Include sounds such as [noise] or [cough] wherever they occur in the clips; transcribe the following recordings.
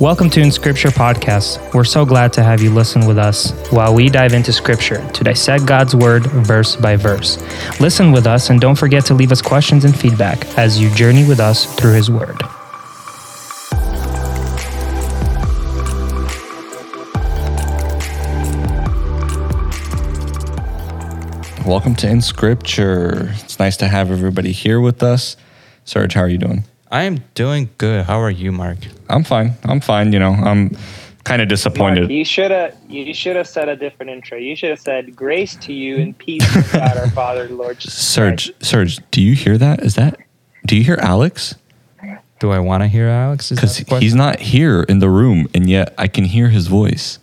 Welcome to In Scripture Podcast. We're so glad to have you listen with us while we dive into Scripture to dissect God's Word verse by verse. Listen with us and don't forget to leave us questions and feedback as you journey with us through His Word. Welcome to In Scripture. It's nice to have everybody here with us. Serge, how are you doing? I am doing good. How are you, Mark? I'm fine. I'm fine. You know, I'm kind of disappointed. Mark, you should have you should have said a different intro. You should have said grace to you and peace from God our Father, Lord Jesus Serge, Christ." Serge, do you hear that? Is that? Do you hear Alex? Do I want to hear Alex? Because he's not here in the room, and yet I can hear his voice.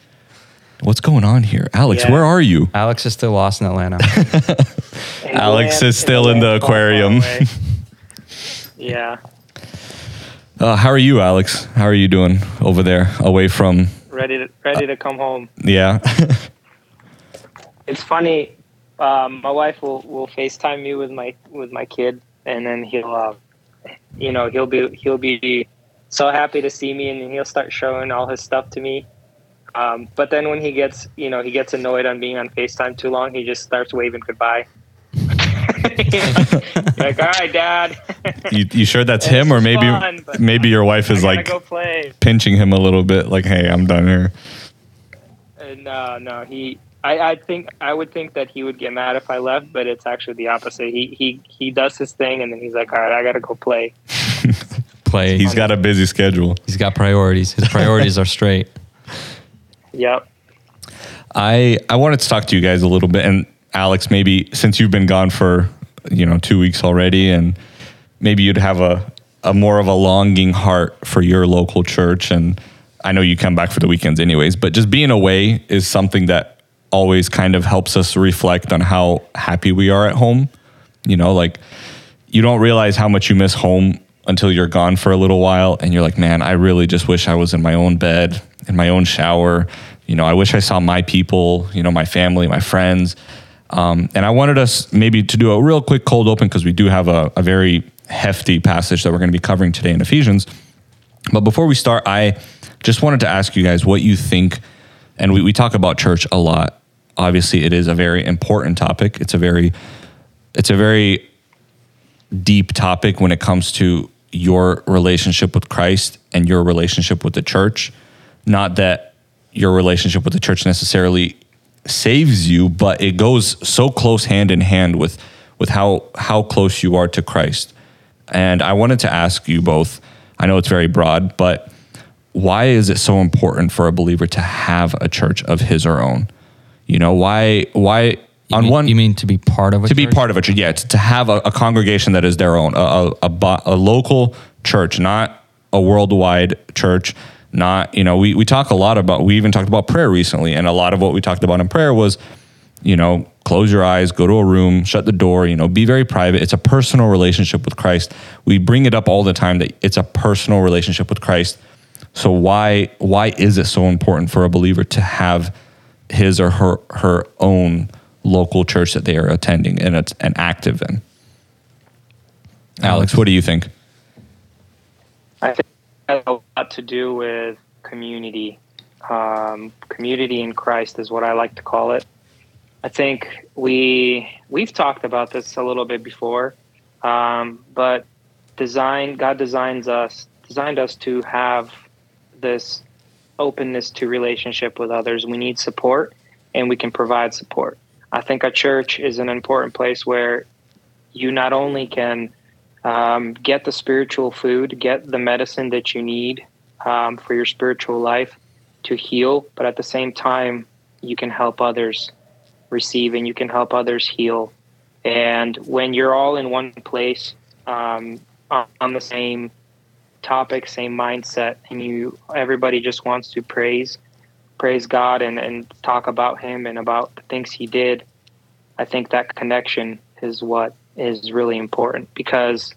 What's going on here, Alex? Yeah. Where are you? Alex is still lost in Atlanta. [laughs] Alex is still in the far, far aquarium. [laughs] yeah, Uh, how are you, Alex? How are you doing over there, away from? ready to ready to come home. Yeah. It's funny. Um, my wife will, will FaceTime me with my with my kid, and then he'll, uh, you know, he'll be he'll be so happy to see me, and then he'll start showing all his stuff to me. Um, but then when he gets, you know, he gets annoyed on being on FaceTime too long, he just starts waving goodbye. [laughs] like, all right, Dad. you, you sure that's And him, or maybe fun, maybe your wife is like go pinching him a little bit, like, "Hey, I'm done here." And uh, no, he. I, I think I would think that he would get mad if I left, but it's actually the opposite. He he he does his thing, and then he's like, "All right, I gotta go play." [laughs] Play. He's got a busy schedule. he's got priorities. His priorities are straight. [laughs] Yep. I I wanted to talk to you guys a little bit, and Alex, maybe since you've been gone for you know two weeks already, and maybe you'd have a a more of a longing heart for your local church, and I know you come back for the weekends anyways, but just being away is something that always kind of helps us reflect on how happy we are at home. You know, like you don't realize how much you miss home until you're gone for a little while and you're like, man, I really just wish I was in my own bed, in my own shower. You know, I wish I saw my people, you know, my family, my friends. Um, and I wanted us maybe to do a real quick cold open because we do have a, a very hefty passage that we're going to be covering today in Ephesians. But before we start, I just wanted to ask you guys what you think. And we, we talk about church a lot. Obviously, it is a very important topic. It's a very, it's a very deep topic when it comes to your relationship with Christ and your relationship with the church. Not that your relationship with the church necessarily saves you, but it goes so close hand in hand with with how how close you are to Christ. And I wanted to ask you both. I know it's very broad, but why is it so important for a believer to have a church of his or own? You know, why why You on mean, one you mean to be part of a to be part of a church, yeah, to, to have a, a congregation that is their own, a, a, a, a local church, not a worldwide church. Not, you know, we, we talk a lot about, we even talked about prayer recently, and a lot of what we talked about in prayer was, you know, close your eyes, go to a room, shut the door, you know, be very private. It's a personal relationship with Christ. We bring it up all the time that it's a personal relationship with Christ. So why why is it so important for a believer to have his or her her own local church that they are attending and it's and active in? Alex, what do you think? I think lot to do with community. Um, community in Christ is what I like to call it. I think we we've talked about this a little bit before, um, but design God designs us designed us to have this openness to relationship with others. We need support, and we can provide support. I think a church is an important place where you not only can um, get the spiritual food, get the medicine that you need um, for your spiritual life to heal, but at the same time, you can help others receive and you can help others heal. And when you're all in one place um, on, the same topic, same mindset, and you everybody just wants to praise praise God and, and talk about Him and about the things He did, I think that connection is what is really important because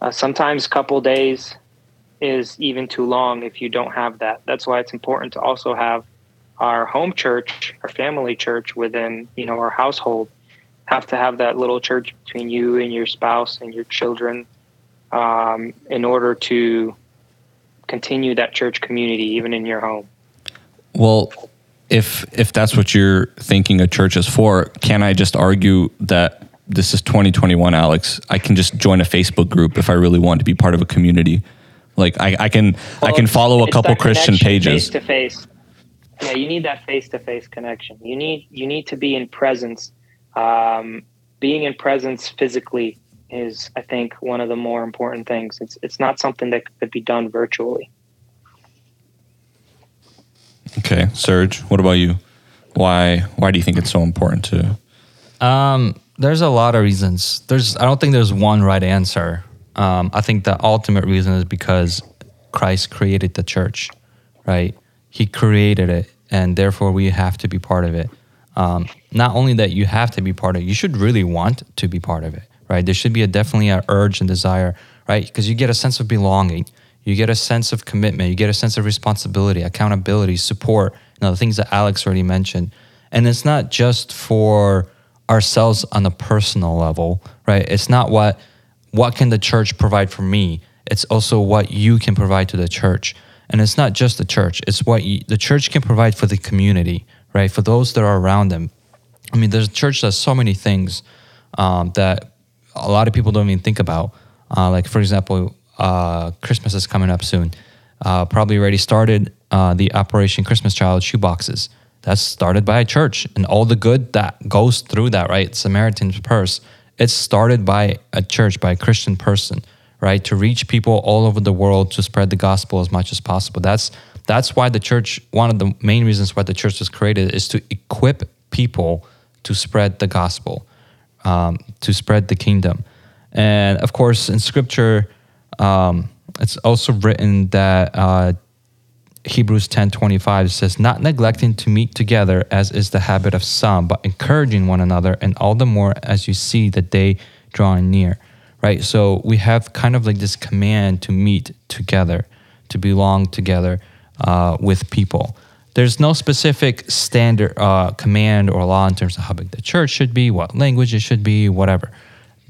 uh, sometimes couple days is even too long if you don't have that. That's why it's important to also have our home church, our family church within you know our household. Have to have that little church between you and your spouse and your children um, in order to continue that church community even in your home. Well, if if that's what you're thinking a church is for, can I just argue that this is 2021, Alex? I can just join a Facebook group if I really want to be part of a community. Like I, I can I can follow a couple Christian pages. face to face. Yeah, you need that face to face connection. You need you need to be in presence. Um, being in presence physically is, I think, one of the more important things. It's it's not something that could be done virtually. Okay, Serge, what about you? Why why do you think it's so important to? Um, there's a lot of reasons. There's I don't think there's one right answer. Um, I think the ultimate reason is because Christ created the church, right? He created it, and therefore we have to be part of it. Um, not only that you have to be part of it, you should really want to be part of it, right? There should be a definitely an urge and desire, right? Because you get a sense of belonging, you get a sense of commitment, you get a sense of responsibility, accountability, support, you know, the things that Alex already mentioned. And it's not just for ourselves on a personal level, right? It's not what what can the church provide for me. It's also what you can provide to the church. And it's not just the church, it's what you, the church can provide for the community, right? For those that are around them. I mean, a church does so many things um, that a lot of people don't even think about. Uh, like, for example, uh, Christmas is coming up soon. Uh, probably already started uh, the Operation Christmas Child shoeboxes. That's started by a church, and all the good that goes through that, right? Samaritan's Purse. It's started by a church, by a Christian person, right? To reach people all over the world to spread the gospel as much as possible. That's that's why the church. One of the main reasons why the church was created is to equip people to spread the gospel, um, to spread the kingdom. And of course, in scripture, um, it's also written that uh, Hebrews 10:25 says, "Not neglecting to meet together as is the habit of some, but encouraging one another, and all the more as you see the day drawing near." Right? So we have kind of like this command to meet together, to belong together uh, with people. There's no specific standard uh, command or law in terms of how big the church should be, what language it should be, whatever.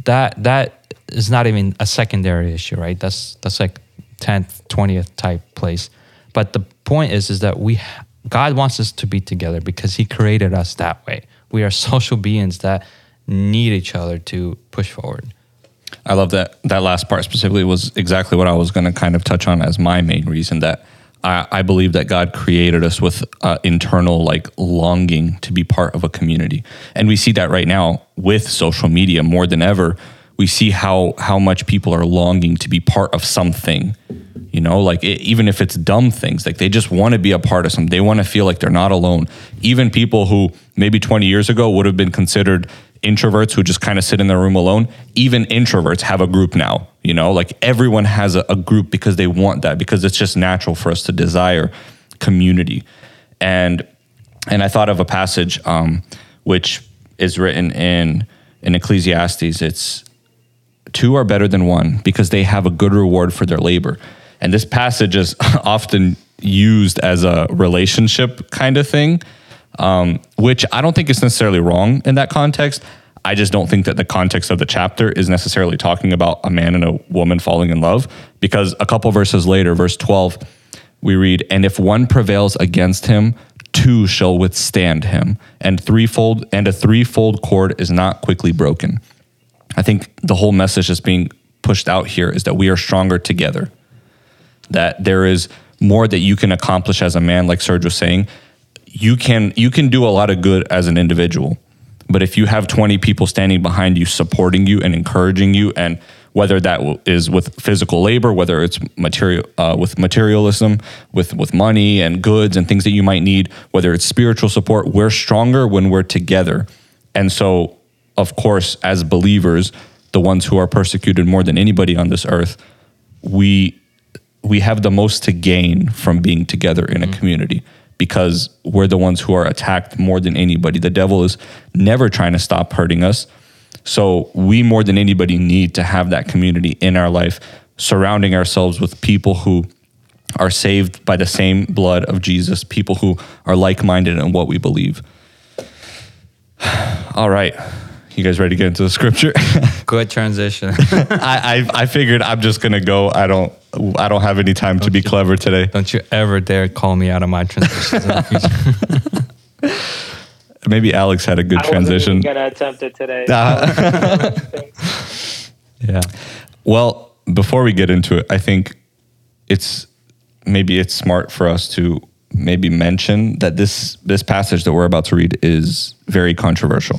That that is not even a secondary issue, right? That's that's like tenth, twentieth type place. But the point is, is that we God wants us to be together because He created us that way. We are social beings that need each other to push forward. I love that that last part specifically was exactly what I was going to kind of touch on as my main reason that I, I believe that God created us with uh, internal like longing to be part of a community, and we see that right now with social media more than ever. We see how how much people are longing to be part of something, you know, like it, even if it's dumb things, like they just want to be a part of something. They want to feel like they're not alone. Even people who maybe 20 years ago would have been considered introverts who just kind of sit in their room alone, even introverts have a group now. You know, like everyone has a, a, group because they want that, because it's just natural for us to desire community. And and I thought of a passage um, which is written in in Ecclesiastes. It's two are better than one because they have a good reward for their labor. And this passage is [laughs] often used as a relationship kind of thing um, which I don't think is necessarily wrong in that context. I just don't think that the context of the chapter is necessarily talking about a man and a woman falling in love because a couple verses later, verse 12, we read, And if one prevails against him, two shall withstand him, and threefold and a threefold cord is not quickly broken. I think the whole message that's being pushed out here is that we are stronger together. That there is more that you can accomplish as a man, like Serge was saying, you can you can do a lot of good as an individual but if you have 20 people standing behind you supporting you and encouraging you and whether that is with physical labor whether it's material uh, with materialism with with money and goods and things that you might need whether it's spiritual support we're stronger when we're together and so of course as believers the ones who are persecuted more than anybody on this earth we we have the most to gain from being together in a mm-hmm. community because we're the ones who are attacked more than anybody. The devil is never trying to stop hurting us. So we more than anybody need to have that community in our life, surrounding ourselves with people who are saved by the same blood of Jesus, people who are like minded in what we believe. [sighs] All right. You guys ready to get into the scripture? [laughs] Good transition. [laughs] I, I, I figured I'm just gonna go. I don't I don't have any time to be clever today. Don't you ever dare call me out of my transitions in the future. [laughs] Maybe Alex had a good I transition. wasn't even gonna attempt it today. Yeah. Well, before we get into it, I think it's maybe it's smart for us to maybe mention that this this passage that we're about to read is very controversial.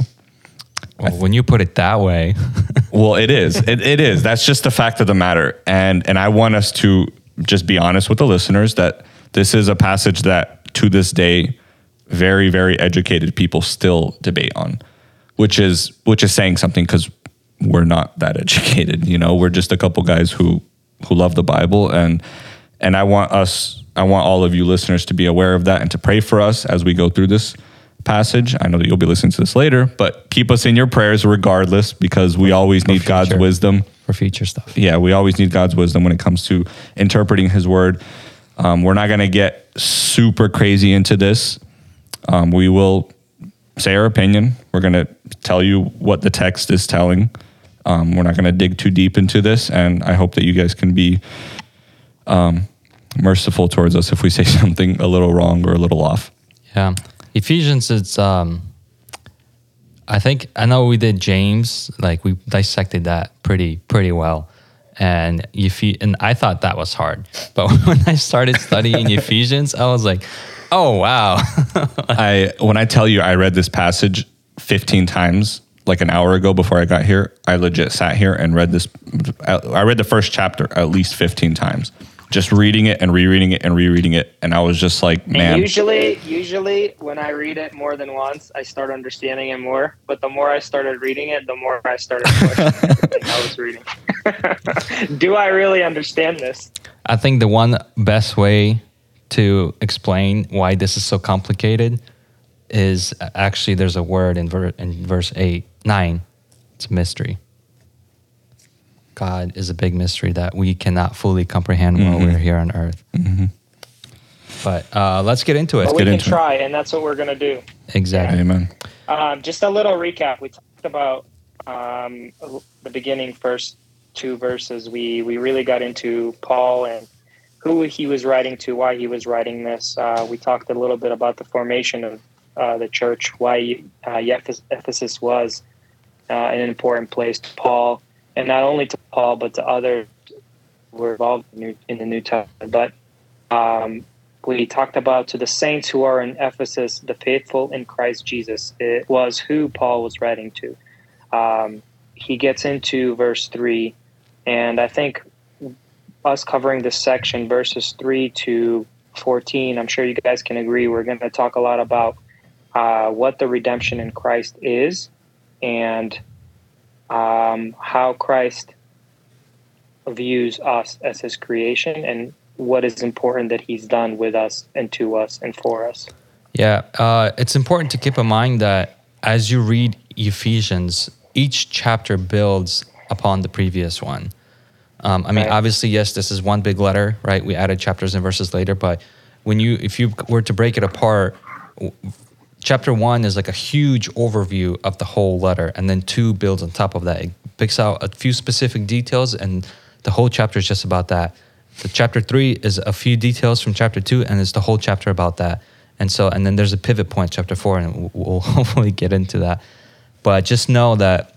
Well, when you put it that way, [laughs] Well, it is. It, it is. That's just the fact of the matter. And and I want us to just be honest with the listeners that this is a passage that to this day very very educated people still debate on, which is which is saying something cuz we're not that educated, you know. We're just a couple guys who who love the Bible and and I want us I want all of you listeners to be aware of that and to pray for us as we go through this passage. I know that you'll be listening to this later, but keep us in your prayers regardless because we always need God's wisdom. for future stuff. Yeah, we always need God's wisdom when it comes to interpreting His word. Um, we're not going to get super crazy into this. Um, we will say our opinion. We're going to tell you what the text is telling. Um, we're not going to dig too deep into this, and I hope that you guys can be um, merciful towards us if we say [laughs] something a little wrong or a little off. Yeah. Ephesians it's um I think I know we did James, like we dissected that pretty pretty well. And Ephe- and I thought that was hard. [laughs] But [laughs] when I started studying [laughs] Ephesians, I was like, "Oh, wow." I when I tell you I read this passage 15 times like an hour ago before I got here, I legit sat here and read this I read the first chapter at least 15 times. Just reading it and rereading it and rereading it and I was just like, And man, usually, usually when I read it more than once, I start understanding it more. But the more I started reading it, the more I started questioning [laughs] everything I was reading. [laughs] Do I really understand this? I think the one best way to explain why this is so complicated is uh, actually there's a word in, ver- in verse 8, 9. It's a mystery. God is a big mystery that we cannot fully comprehend while we're here on earth. But uh, let's get into it. But we get can into it. try, and that's what we're gonna do. Exactly. amen. Um, just a little recap. We talked about um, the beginning first two verses. We we really got into Paul and who he was writing to, why he was writing this. Uh, we talked a little bit about the formation of uh, the church, why uh, Ephesus was uh, an important place to Paul, and not only to Paul but to others who were involved in, the New Testament. But um, we talked about to the saints who are in Ephesus, the faithful in Christ Jesus. It was who Paul was writing to. Um, he gets into verse 3, and I think us covering this section, verses 3 to 14, I'm sure you guys can agree, we're going to talk a lot about uh, what the redemption in Christ is and um, how Christ views us as his creation and what is important that he's done with us and to us and for us. Yeah, uh, it's important to keep in mind that as you read Ephesians, each chapter builds upon the previous one. Um, I mean, Right. obviously, yes, this is one big letter, right? We added chapters and verses later, but when you, if you were to break it apart, chapter one is like a huge overview of the whole letter, and then two builds on top of that. It picks out a few specific details, and the whole chapter is just about that. The chapter three is a few details from chapter two, and it's the whole chapter about that. And so, and then there's a pivot point, chapter four, and we'll- [laughs] hopefully get into that. But just know that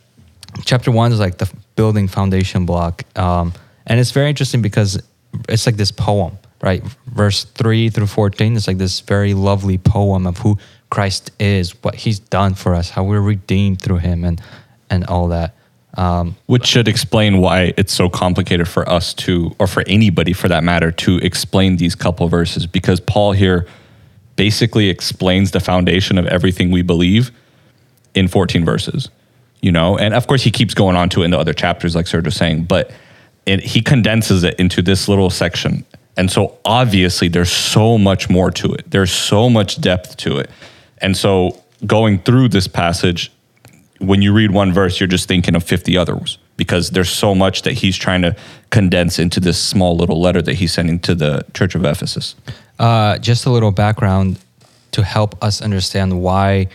chapter one is like the building foundation block um, and it's very interesting because it's like this poem right verse 3 through 14 is like this very lovely poem of who christ is what he's done for us how we're redeemed through him and and all that um, Which should explain why it's so complicated for us to, or for anybody for that matter, to explain these couple verses because Paul here basically explains the foundation of everything we believe in 14 verses, you know? And of course, he keeps going on to it in the other chapters, like Serge was saying, but it, he condenses it into this little section. And so obviously, there's so much more to it, there's so much depth to it. And so going through this passage, when you read one verse, you're just thinking of 50 others because there's so much that he's trying to condense into this small little letter that he's sending to the church of Ephesus. uh, just a little background to help us understand why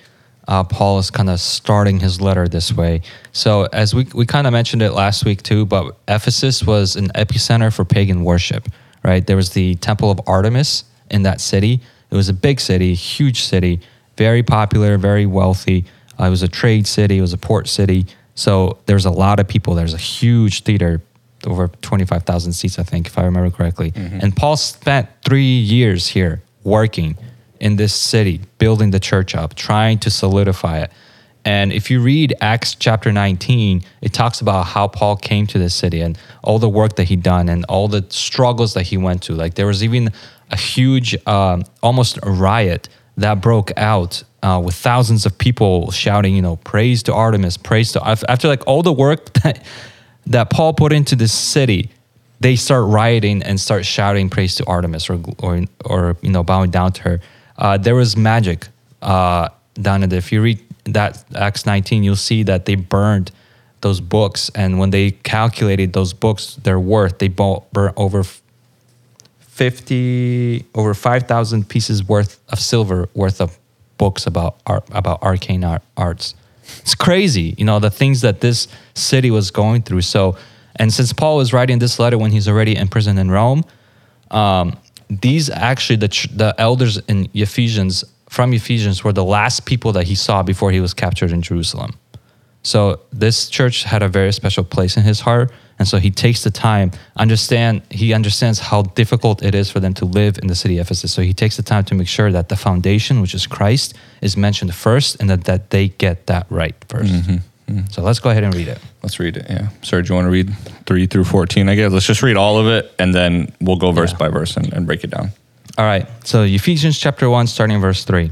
uh, Paul is kind of starting his letter this way. So, as we, we kind of mentioned it last week too, but Ephesus was an epicenter for pagan worship, right? There was the Temple of Artemis in that city. It was a big city, huge city, very popular, very wealthy. Uh, it was a trade city, it was a port city. So, there's a lot of people. There's a huge theater, over 25,000 seats, I think, if I remember correctly. And Paul spent three years here working in this city, building the church up, trying to solidify it. And if you read Acts chapter 19, it talks about how Paul came to this city and all the work that he done and all the struggles that he went to. Like there was even a huge, um, almost a riot that broke out uh, with thousands of people shouting, you know, praise to Artemis, praise to after like all the work [laughs] that that Paul put into this city they start rioting and start shouting praise to Artemis or or or you know bowing down to her. Uh, there was magic uh, down in there. If you read that Acts 19, you'll see that they burned those books, and when they calculated those books, their worth, they bought, burnt over 50 over 5,000 pieces worth of silver worth of books about art, about arcane art, arts. It's crazy, you know, the things that this city was going through. So, and since Paul was writing this letter when he's already in prison in Rome, um, these actually the the elders in Ephesians from Ephesians were the last people that he saw before he was captured in Jerusalem. So this church had a very special place in his heart, and so he takes the time understand he understands how difficult it is for them to live in the city of Ephesus. So he takes the time to make sure that the foundation, which is Christ, is mentioned first, and that, that they get that right 1st mm-hmm, mm-hmm. So let's go ahead and read it. Let's read it. Yeah. Serge, you want to read three through 14? I guess let's just read all of it and then we'll go verse Yeah. by verse and, and break it down. All right. So Ephesians chapter 1, starting verse 3.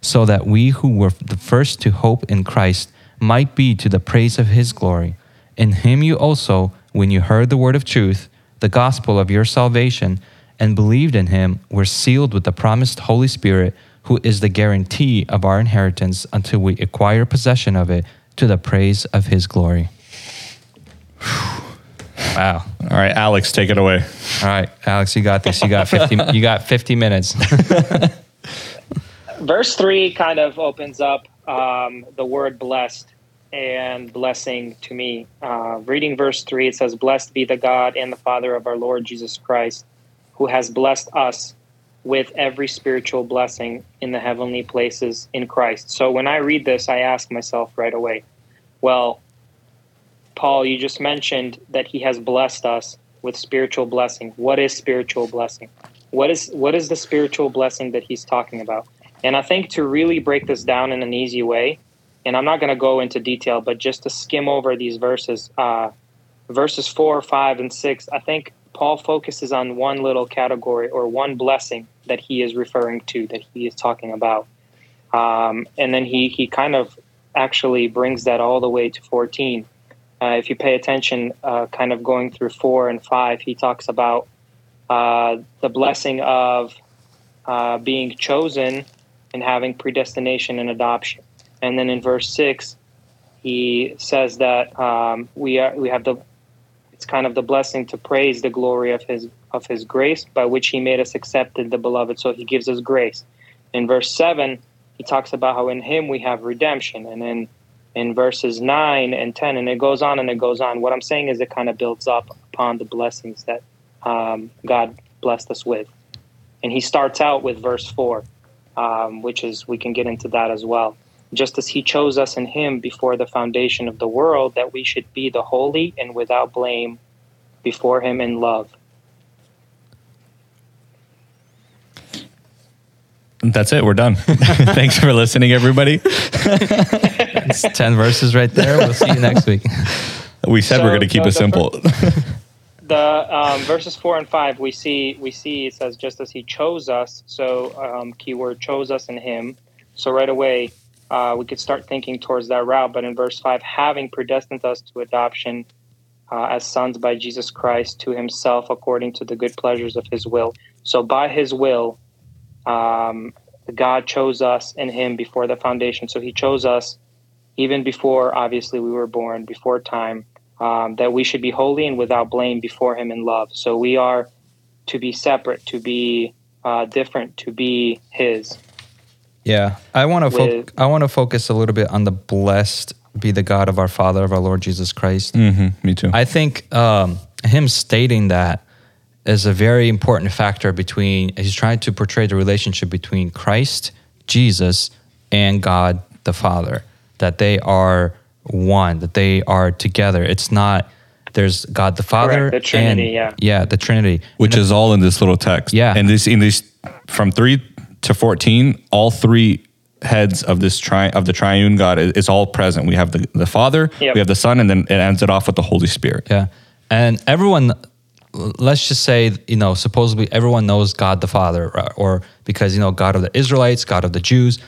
so that we who were the first to hope in Christ might be to the praise of his glory. In him you also, when you heard the word of truth, the gospel of your salvation, and believed in him, were sealed with the promised Holy Spirit, who is the guarantee of our inheritance until we acquire possession of it to the praise of his glory. Wow. All right, Alex, take it away. All right, Alex, you got this. You got 50 you got 50 minutes. [laughs] verse 3 kind of opens up um, the word blessed and blessing to me. Uh, reading verse 3, it says, Blessed be the God and the Father of our Lord Jesus Christ, who has blessed us with every spiritual blessing in the heavenly places in Christ. So when I read this, I ask myself right away, well, Paul, you just mentioned that he has blessed us with spiritual blessing. What is spiritual blessing? What is what is the spiritual blessing that he's talking about? And I think to really break this down in an easy way, and I'm not going to go into detail, but just to skim over these verses, uh, verses four, five, and six, I think Paul focuses on one little category or one blessing that he is referring to, that he is talking about. Um, and then he, he kind of actually brings that all the way to 14. Uh, if you pay attention, uh, kind of going through four and five, he talks about uh, the blessing of uh, being chosen and having predestination and adoption. And then in verse six, he says that um, we are we have the it's kind of the blessing to praise the glory of his of his grace by which he made us accepted the beloved. So he gives us grace. In verse seven, he talks about how in him we have redemption, and in in verses 9 and 10 and it goes on and it goes on what i'm saying is it kind of builds up upon the blessings that um, god blessed us with and he starts out with verse 4 um, which is we can get into that as well just as he chose us in him before the foundation of the world, that we should be the holy and without blame before him in love. That's it. We're done. [laughs] Thanks for listening, everybody. It's 10 verses right there. We'll see you next week. We said So, we're going to keep the- it simple. [laughs] the um, verses four and five we see we see it says just as he chose us so um, keyword chose us in him. So right away uh, we could start thinking towards that route. But in verse five having predestined us to adoption uh, as sons by jesus christ to himself according to the good pleasures of his will. So by his will um, god chose us in him before the foundation. So he chose us even before obviously we were born before time um, that we should be holy and without blame before him in love. So we are to be separate, to be uh, different, to be his. Yeah, I want to fo- I want to focus a little bit on the blessed be the God of our Father of our Lord Jesus Christ. hmm Me too. I think um, him stating that is a very important factor between he's trying to portray the relationship between Christ, Jesus, and God the Father. That they are one, that they are together. It's not there's God the Father, Correct, the Trinity, and, yeah. yeah, the Trinity, Which is all in this little text. Yeah. And this in this from three to fourteen, all three heads of this tri of the triune God is, is all present. We have the, the Father, Yep. we have the Son, and then it ends it off with the Holy Spirit. Yeah. And everyone, let's just say, you know, supposedly everyone knows God the Father, or- or because, you know, God of the Israelites, God of the Jews,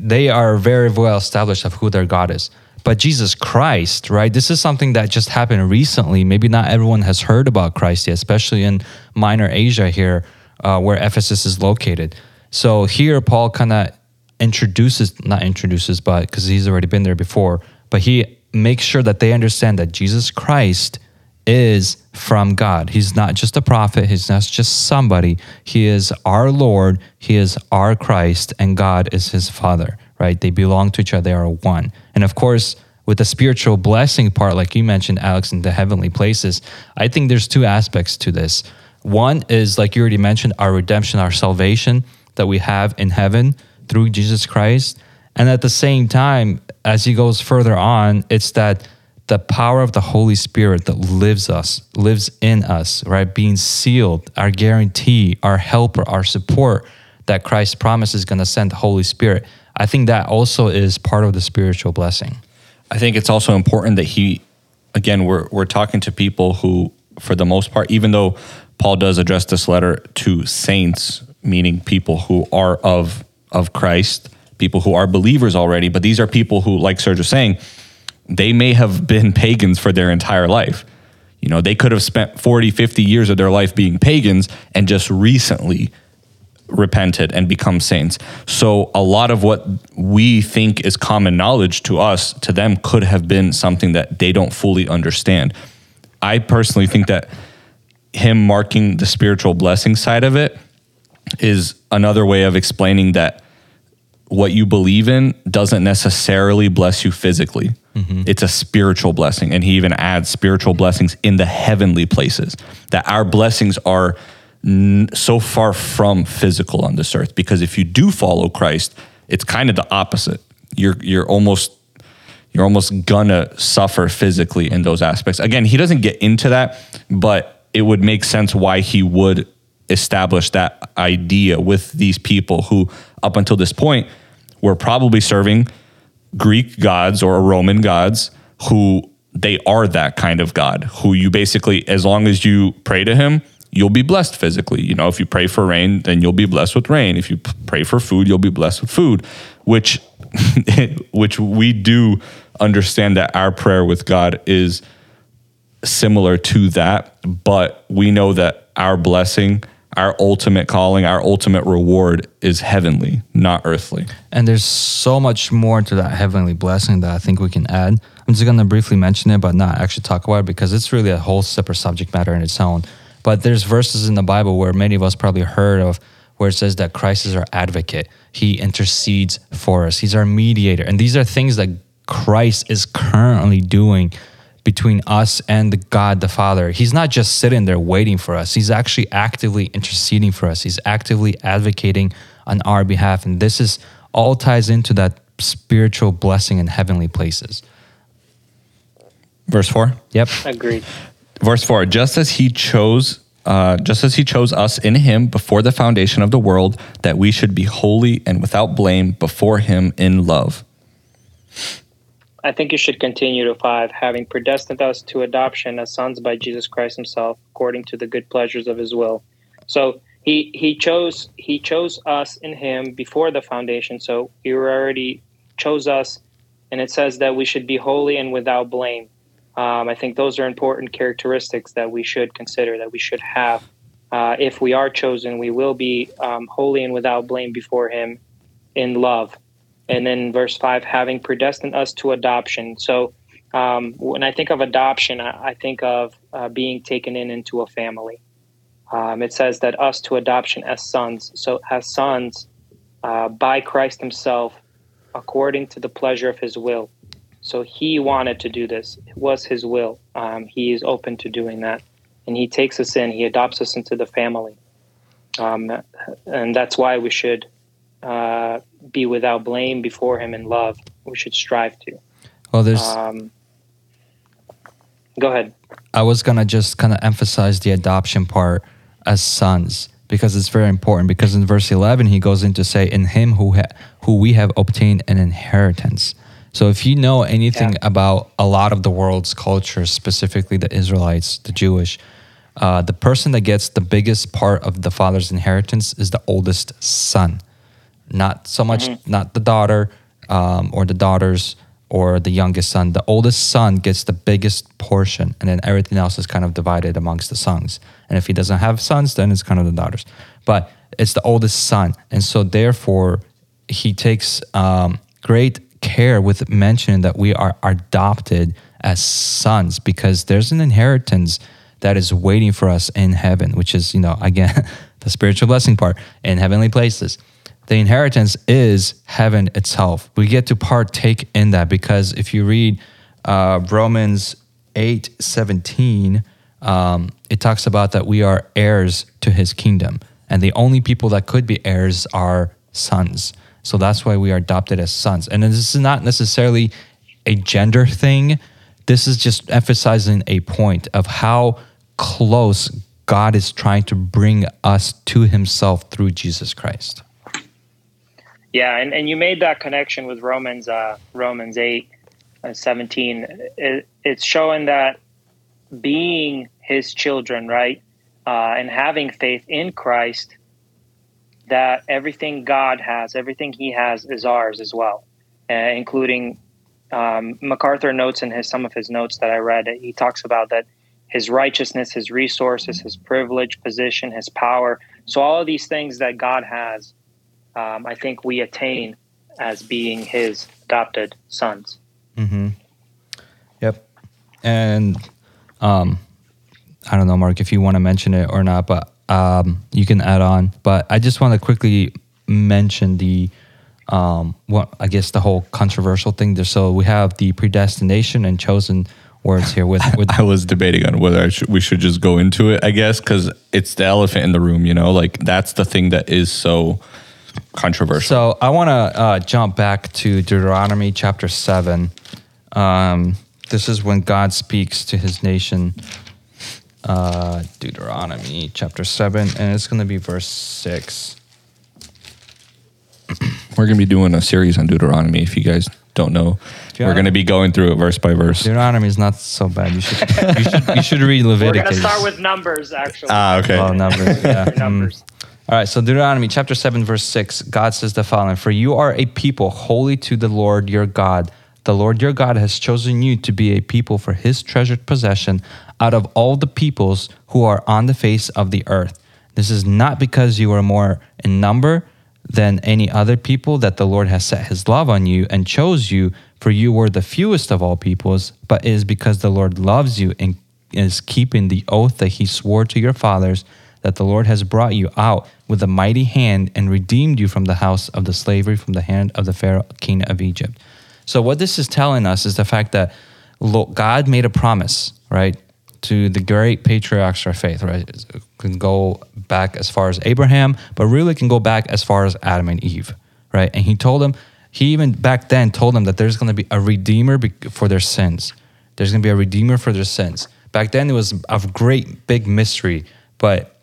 they are very well established of who their God is. But Jesus Christ, right? This is something that just happened recently. Maybe not everyone has heard about Christ yet, especially in Minor Asia here, uh, where Ephesus is located. So here, Paul kind of introduces, not introduces, but because he's already been there before, but he makes sure that they understand that Jesus Christ is from God. He's not just a prophet, he's not just somebody. He is our Lord, he is our Christ, and God is his Father, right? They belong to each other, they are one. And of course, with the spiritual blessing part, like you mentioned, Alex, in the heavenly places, I think there's two aspects to this. One is, like you already mentioned, our redemption, our salvation that we have in heaven through Jesus Christ. And at the same time, as he goes further on, it's that the power of the Holy Spirit that lives us, lives in us, right? Being sealed, our guarantee, our helper, our support that Christ promises is going to send the Holy Spirit. I think that also is part of the spiritual blessing. I think it's also important that he, again, we're we're talking to people who, for the most part, even though Paul does address this letter to saints, meaning people who are of of Christ, people who are believers already, but these are people who, like Serge was saying, they may have been [laughs] pagans for their entire life. You know, they could have spent 40, 50 years of their life being pagans and just recently repented and become saints. So a lot of what we think is common knowledge to us, to them could have been something that they don't fully understand. I personally think that him marking the spiritual blessing side of it is another way of explaining that what you believe in doesn't necessarily bless you physically. Mm-hmm. It's a spiritual blessing. And he even adds spiritual blessings in the heavenly places, that our blessings are n- so far from physical on this earth. Because if you do follow Christ, it's kind of the opposite. You're, you're almost you're almost gonna suffer physically in those aspects. Again, he doesn't get into that, but it would make sense why he would establish that idea with these people who, up until this point, were probably serving Greek gods or Roman gods who they are that kind of God, who you basically, as long as you pray to him, you'll be blessed physically. You know, if you pray for rain, then you'll be blessed with rain. If you pray for food, you'll be blessed with food, which [laughs] which we do understand that our prayer with God is similar to that, but we know that our blessing, our ultimate calling, our ultimate reward is heavenly, not earthly. And there's so much more to that heavenly blessing that I think we can add. I'm just going to briefly mention it, but not actually talk about it because it's really a whole separate subject matter in its own. But there's verses in the Bible where many of us probably heard of where it says that Christ is our advocate. He intercedes for us. He's our mediator. And these are things that Christ is currently doing between us and the God the Father. He's not just sitting there waiting for us. He's actually actively interceding for us. He's actively advocating on our behalf. And this is all ties into that spiritual blessing in heavenly places. Verse 4. Yep. Agreed. Verse 4 Just as he chose. Uh, just as he chose us in him before the foundation of the world, that we should be holy and without blame before him in love. I think you should continue to five, having predestined us to adoption as sons by Jesus Christ Himself, according to the good pleasures of His will. So he he chose he chose us in Him before the foundation. So He already chose us, and it says that we should be holy and without blame. Um, I think those are important characteristics that we should consider, that we should have. Uh, if we are chosen, we will be um, holy and without blame before Him in love. And then verse 5, having predestined us to adoption. So um, when I think of adoption, I, I think of uh, being taken in into a family. Um, it says that us to adoption as sons. So, as sons uh, by Christ Himself, according to the pleasure of His will. So he wanted to do this. It was his will. Um, he is open to doing that. And he takes us in, he adopts us into the family. Um, and that's why we should uh, be without blame before him in love. We should strive to. Well, there's. Um, go ahead. I was gonna just kind of emphasize the adoption part as sons because it's very important. Because in verse eleven, he goes into say, "In him who ha- who we have obtained an inheritance." So if you know anything Yeah. about a lot of the world's cultures, specifically the Israelites, the Jewish, uh, the person that gets the biggest part of the father's inheritance is the oldest son, not so much not the daughter um, or the daughters or the youngest son. The oldest son gets the biggest portion, and then everything else is kind of divided amongst the sons. And if he doesn't have sons, then it's kind of the daughters. But it's the oldest son, and so therefore he takes um, great care with mentioning that we are adopted as sons because there's an inheritance that is waiting for us in heaven, which is, you know, again, [laughs] the spiritual blessing part in heavenly places. The inheritance is heaven itself. We get to partake in that because if you read uh, Romans 8 17, um, it talks about that we are heirs to his kingdom. And the only people that could be heirs are sons. So that's why we are adopted as sons. And this is not necessarily a gender thing. This is just emphasizing a point of how close God is trying to bring us to himself through Jesus Christ. Yeah, and, and you made that connection with Romans uh, Romans 8 uh, 17. It, it's showing that being his children, right, uh, and having faith in Christ, that everything God has, everything he has is ours as well, uh, including um, MacArthur notes in his some of his notes that I read. He talks about that his righteousness, his resources, his privilege, position, his power. So all of these things that God has um, I think we attain as being his adopted sons. Mm-hmm. Yep. And um, I don't know, Mark, if you want to mention it or not, but um, you can add on. But I just want to quickly mention the, um, what I guess the whole controversial thing there. So we have the predestination and chosen words here with [laughs] with I was debating on whether I should, we should just go into it, I guess, because it's the elephant in the room, you know? Like, that's the thing that is so controversial. So I want to uh, jump back to Deuteronomy chapter 7. Um, this is when God speaks to his nation. Uh, Deuteronomy chapter 7, and it's going to be verse 6. [clears throat] We're going to be doing a series on Deuteronomy. If you guys don't know, Yeah. we're going to be going through it verse by verse. Deuteronomy is not so bad. You should, [laughs] you should, you should read Leviticus. We're going to start with numbers, actually. Ah, okay. Oh, numbers. Yeah. [laughs] Mm. numbers. All right, so Deuteronomy chapter 7, verse 6, God says the following For you are a people holy to the Lord your God. The Lord your God has chosen you to be a people for his treasured possession out of all the peoples who are on the face of the earth. This is not because you are more in number than any other people that the Lord has set his love on you and chose you, for you were the fewest of all peoples, but it is because the Lord loves you and is keeping the oath that he swore to your fathers that the Lord has brought you out with a mighty hand and redeemed you from the house of the slavery, from the hand of the Pharaoh, king of Egypt. So, what this is telling us is the fact that God made a promise, right, to the great patriarchs of faith, right? It can go back as far as Abraham, but really can go back as far as Adam and Eve, right? And he told them, He even back then told them that there's going to be a redeemer for their sins. There's going to be a redeemer for their sins. Back then, it was a great big mystery, but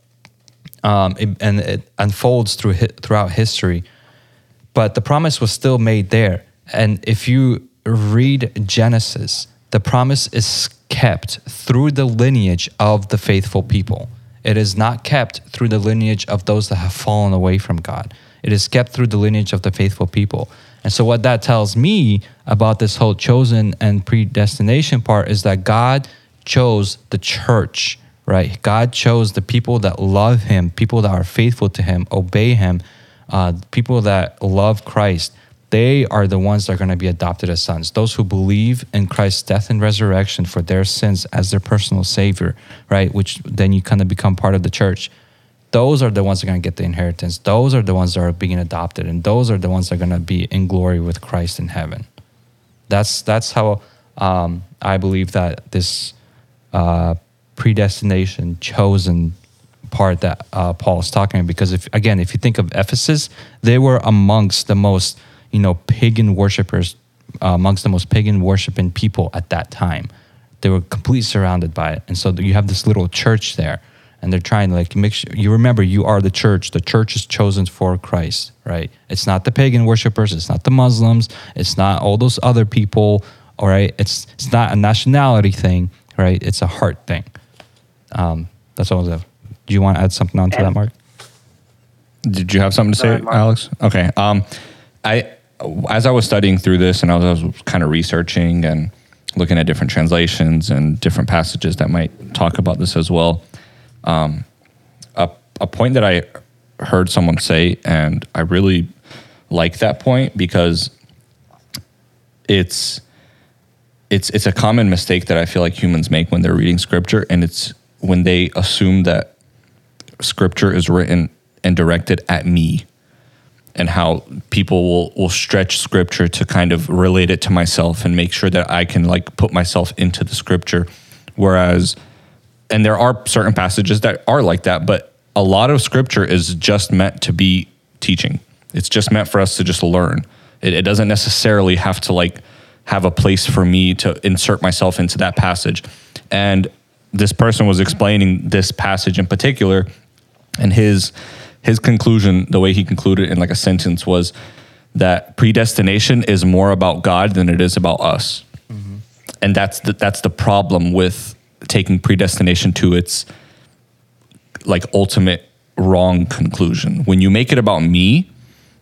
um, it, and it unfolds through throughout history. But the promise was still made there. And if you read Genesis, the promise is kept through the lineage of the faithful people. It is not kept through the lineage of those that have fallen away from God. It is kept through the lineage of the faithful people. And so, what that tells me about this whole chosen and predestination part is that God chose the church, right? God chose the people that love Him, people that are faithful to Him, obey Him, uh, people that love Christ they are the ones that are going to be adopted as sons. Those who believe in Christ's death and resurrection for their sins as their personal savior, right? Which then you kind of become part of the church. Those are the ones that are going to get the inheritance. Those are the ones that are being adopted, and those are the ones that are going to be in glory with Christ in heaven. That's that's how um, I believe that this uh, predestination, chosen part that uh, Paul is talking about. Because if again, if you think of Ephesus, they were amongst the most you know, pagan worshippers uh, amongst the most pagan worshiping people at that time. They were completely surrounded by it. And so you have this little church there and they're trying to like make sure you remember you are the church. The church is chosen for Christ, right? It's not the pagan worshippers, it's not the Muslims, it's not all those other people, all right? It's it's not a nationality thing, right? It's a heart thing. Um, that's all I was. Do you want to add something onto that, Mark? Did you have something to say, Alex? Okay. Um, I as I was studying through this and I was, I was kind of researching and looking at different translations and different passages that might talk about this as well, um, a, a point that I heard someone say, and I really like that point because it's it's it's a common mistake that I feel like humans make when they're reading scripture, and it's when they assume that scripture is written and directed at me and how people will will stretch scripture to kind of relate it to myself and make sure that I can like put myself into the scripture. Whereas and there are certain passages that are like that but a lot of scripture is just meant to be teaching. It's just meant for us to just learn. It, it doesn't necessarily have to like have a place for me to insert myself into that passage. And this person was explaining this passage in particular and his his conclusion, the way he concluded in like a sentence was that predestination is more about God than it is about us. Mm-hmm. And that's the, that's the problem with taking predestination to its like ultimate wrong conclusion. When you make it about me,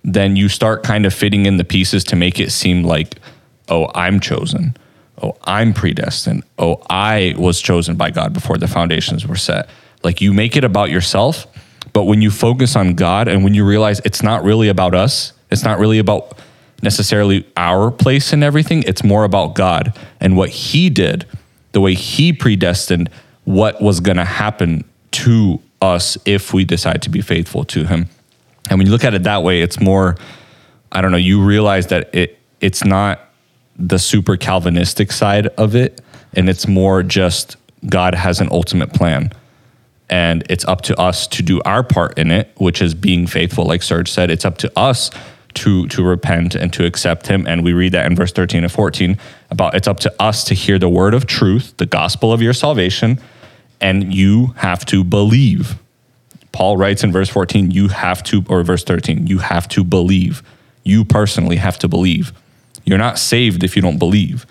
then you start kind of fitting in the pieces to make it seem like, oh, I'm chosen. Oh, I'm predestined. Oh, I was chosen by God before the foundations were set. Like you make it about yourself but when you focus on God and when you realize it's not really about us, it's not really about necessarily our place in everything, it's more about God and what He did, the way He predestined what was going to happen to us if we decide to be faithful to Him. And when you look at it that way, it's more, I don't know, you realize that it it's not the super Calvinistic side of it, and it's more just God has an ultimate plan and it's up to us to do our part in it which is being faithful. Like serge said it's up to us to to repent and to accept him. And we read that in verse 13 and 14 about it's up to us to hear the word of truth the gospel of your salvation and you have to believe. Paul writes in verse 14 you have to or verse 13 you have to believe. You personally have to believe. You're not saved if you don't believe.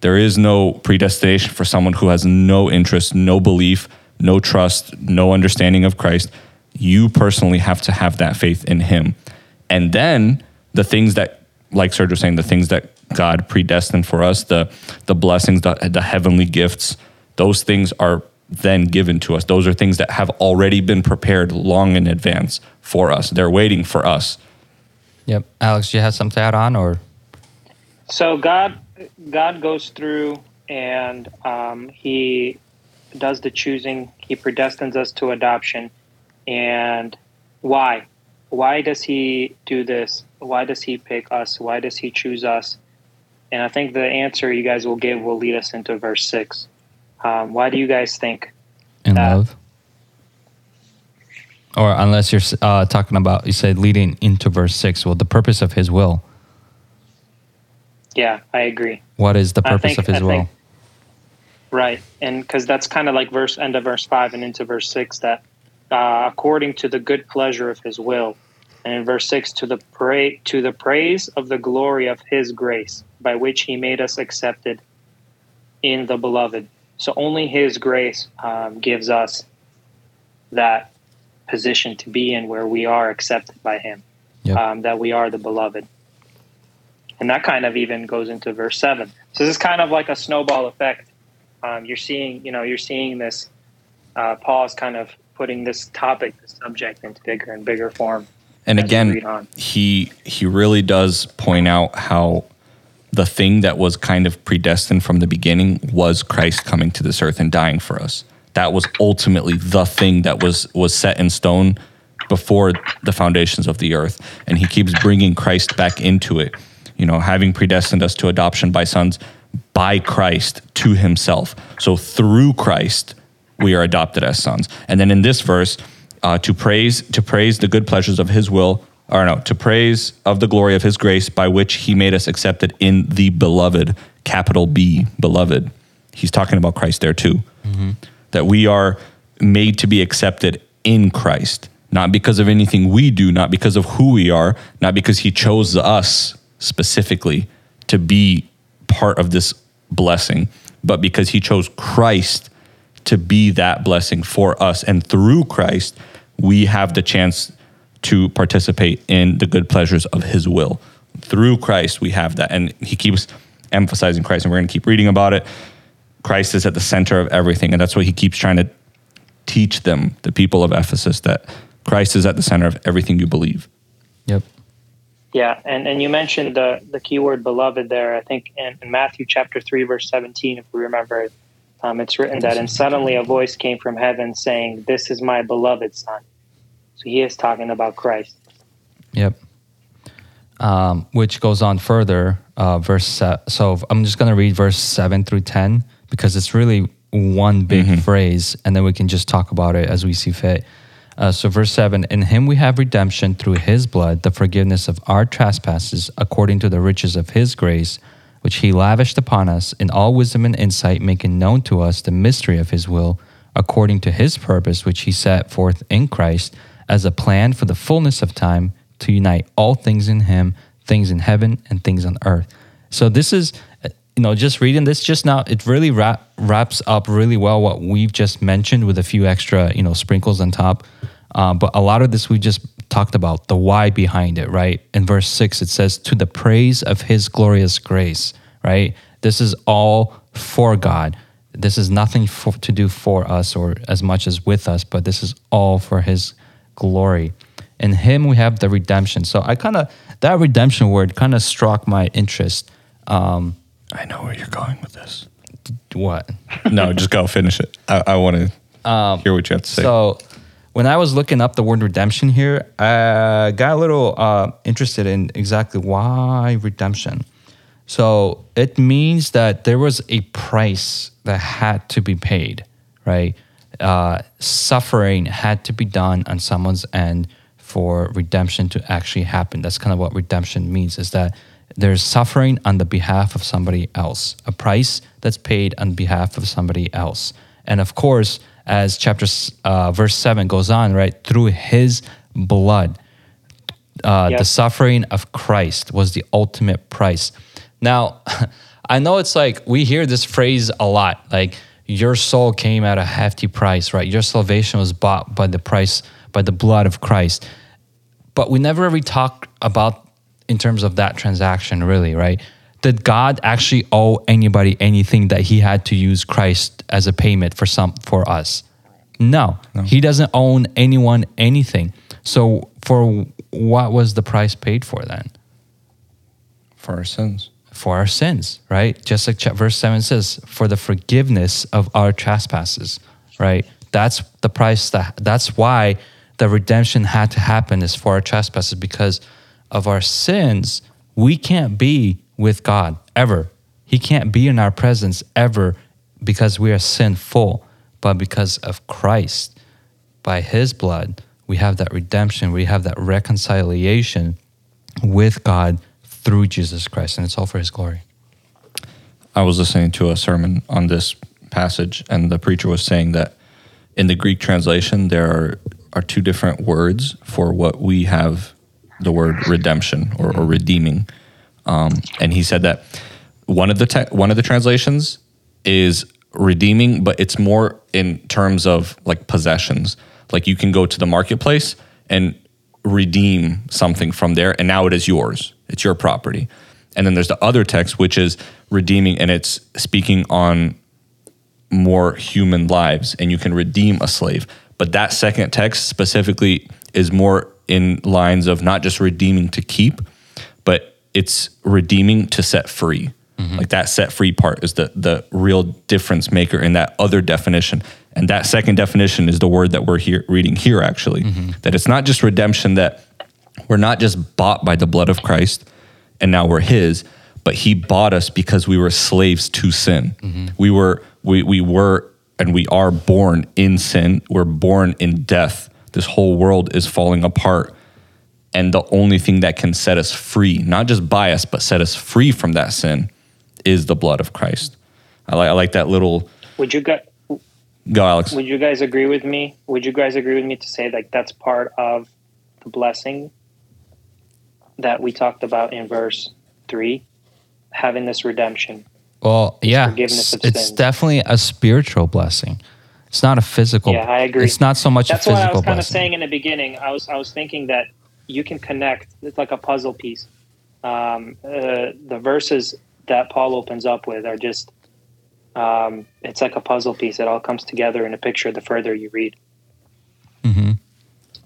There is no predestination for someone who has no interest no belief no trust, no understanding of Christ, you personally have to have that faith in Him. And then the things that, like Serge was saying, the things that God predestined for us, the the blessings, the, the heavenly gifts, those things are then given to us. Those are things that have already been prepared long in advance for us. They're waiting for us. Yep. Alex, you have something to add on or? So God, God goes through and um, he does the choosing. He predestines us to adoption. And why? Why does he do this? Why does he pick us? Why does he choose us? And I think the answer you guys will give will lead us into verse six. Um, why do you guys think? In that? love. Or unless you're uh, talking about, you said leading into verse six. Well, the purpose of his will. Yeah, I agree. What is the purpose think- of his I will? think- Right, and because that's kind of like verse end of verse five and into verse six that uh, according to the good pleasure of His will, and in verse six to the pray to the praise of the glory of His grace by which He made us accepted in the Beloved. So only His grace um, gives us that position to be in where we are accepted by Him, Yep. um, that we are the Beloved. And that kind of even goes into verse seven. So this is kind of like a snowball effect. Um, you're seeing, you know, you're seeing this. Uh, Paul is kind of putting this topic, this subject, into bigger and bigger form. And again, he he really does point out how the thing that was kind of predestined from the beginning was Christ coming to this earth and dying for us. That was ultimately the thing that was was set in stone before the foundations of the earth, and he keeps bringing Christ back into it. You know, having predestined us to adoption by sons by Christ to himself. So through Christ we are adopted as sons. And then in this verse, uh, to praise to praise the good pleasures of his will or no, to praise of the glory of his grace by which he made us accepted in the beloved, capital B, beloved. He's talking about Christ there too. That we are made to be accepted in Christ, not because of anything we do, not because of who we are, not because he chose us specifically to be part of this blessing, but because he chose Christ to be that blessing for us. And through Christ, we have the chance to participate in the good pleasures of his will. Through Christ, we have that. And he keeps emphasizing Christ, and we're going to keep reading about it. Christ is at the center of everything. And that's what he keeps trying to teach them, the people of Ephesus, that Christ is at the center of everything you believe. Yep. Yeah, and, and you mentioned the, the keyword beloved there. I think in, in Matthew chapter 3, verse 17, if we remember um, it's written that, and suddenly a voice came from heaven saying, This is my beloved son. So he is talking about Christ. Yep. Um, which goes on further, uh, verse. Se- so I'm just gonna read verse seven through ten because it's really one big phrase, and then we can just talk about it as we see fit. Uh, so verse seven: In Him we have redemption through His blood, the forgiveness of our trespasses, according to the riches of His grace, which He lavished upon us in all wisdom and insight, making known to us the mystery of His will, according to His purpose, which He set forth in Christ as a plan for the fullness of time to unite all things in him things in heaven and things on earth. So this is you know just reading this just now it really wrap, wraps up really well what we've just mentioned with a few extra you know sprinkles on top um, but a lot of this we just talked about the why behind it right in verse 6 it says to the praise of his glorious grace right this is all for god this is nothing for, to do for us or as much as with us but this is all for his glory. In him we have the redemption. So I kind of that redemption word kind of struck my interest. Um, I know where you're going with this. what? No, just go finish it. I, I want to hear what you have to say. So when I was looking up the word redemption here, I got a little uh, interested in exactly why redemption. So it means that there was a price that had to be paid, right? Uh, suffering had to be done on someone's end for redemption to actually happen. That's kind of what redemption means is that there's suffering on the behalf of somebody else, a price that's paid on behalf of somebody else. And of course, as chapter uh, verse 7 goes on, right, through his blood, uh, Yep. the suffering of Christ was the ultimate price. Now, [laughs] I know it's like we hear this phrase a lot, like your soul came at a hefty price, right? Your salvation was bought by the price, by the blood of Christ. But we never really talk about in terms of that transaction, really, right? Did God actually owe anybody anything that he had to use Christ as a payment for some for us? No, he doesn't own anyone anything. So for what was the price paid for then? for our sins. For our sins, right? Just like verse 7 says, for the forgiveness of our trespasses, right? That's the price that that's why the redemption had to happen is for our trespasses because of our sins, we can't be with God ever. He can't be in our presence ever because we are sinful, but because of Christ, by his blood, we have that redemption, we have that reconciliation with God through Jesus Christ, and it's all for His glory. I was listening to a sermon on this passage, and the preacher was saying that in the Greek translation, there are, are two different words for what we have the word redemption or, or redeeming. Um, and he said that one of the te- one of the translations is redeeming, but it's more in terms of like possessions. Like you can go to the marketplace and redeem something from there, and now it is yours. It's your property. And then there's the other text, which is redeeming, and it's speaking on more human lives, and you can redeem a slave. But that second text specifically is more in lines of not just redeeming to keep, but it's redeeming to set free. Mm-hmm. Like that set free part is the the real difference maker in that other definition. And that second definition is the word that we're here reading here actually. Mm-hmm. That it's not just redemption that we're not just bought by the blood of Christ and now we're his, but he bought us because we were slaves to sin. Mm-hmm. We were we we were and we are born in sin. We're born in death. This whole world is falling apart. And the only thing that can set us free, not just buy us, but set us free from that sin, is the blood of Christ. I like I like that little Would you guys go, Alex. would you guys agree with me? Would you guys agree with me to say like that's part of the blessing that we talked about in verse three, having this redemption. Well, yeah, forgiveness it's, of it's sins. definitely a spiritual blessing. It's not a physical. Yeah, I agree. It's not so much That's a what I physical was kind of saying in the beginning. I was I was thinking that you can connect. It's like a puzzle piece. Um, uh, the verses that Paul opens up with are just. Um, it's like a puzzle piece. It all comes together in a picture the further you read.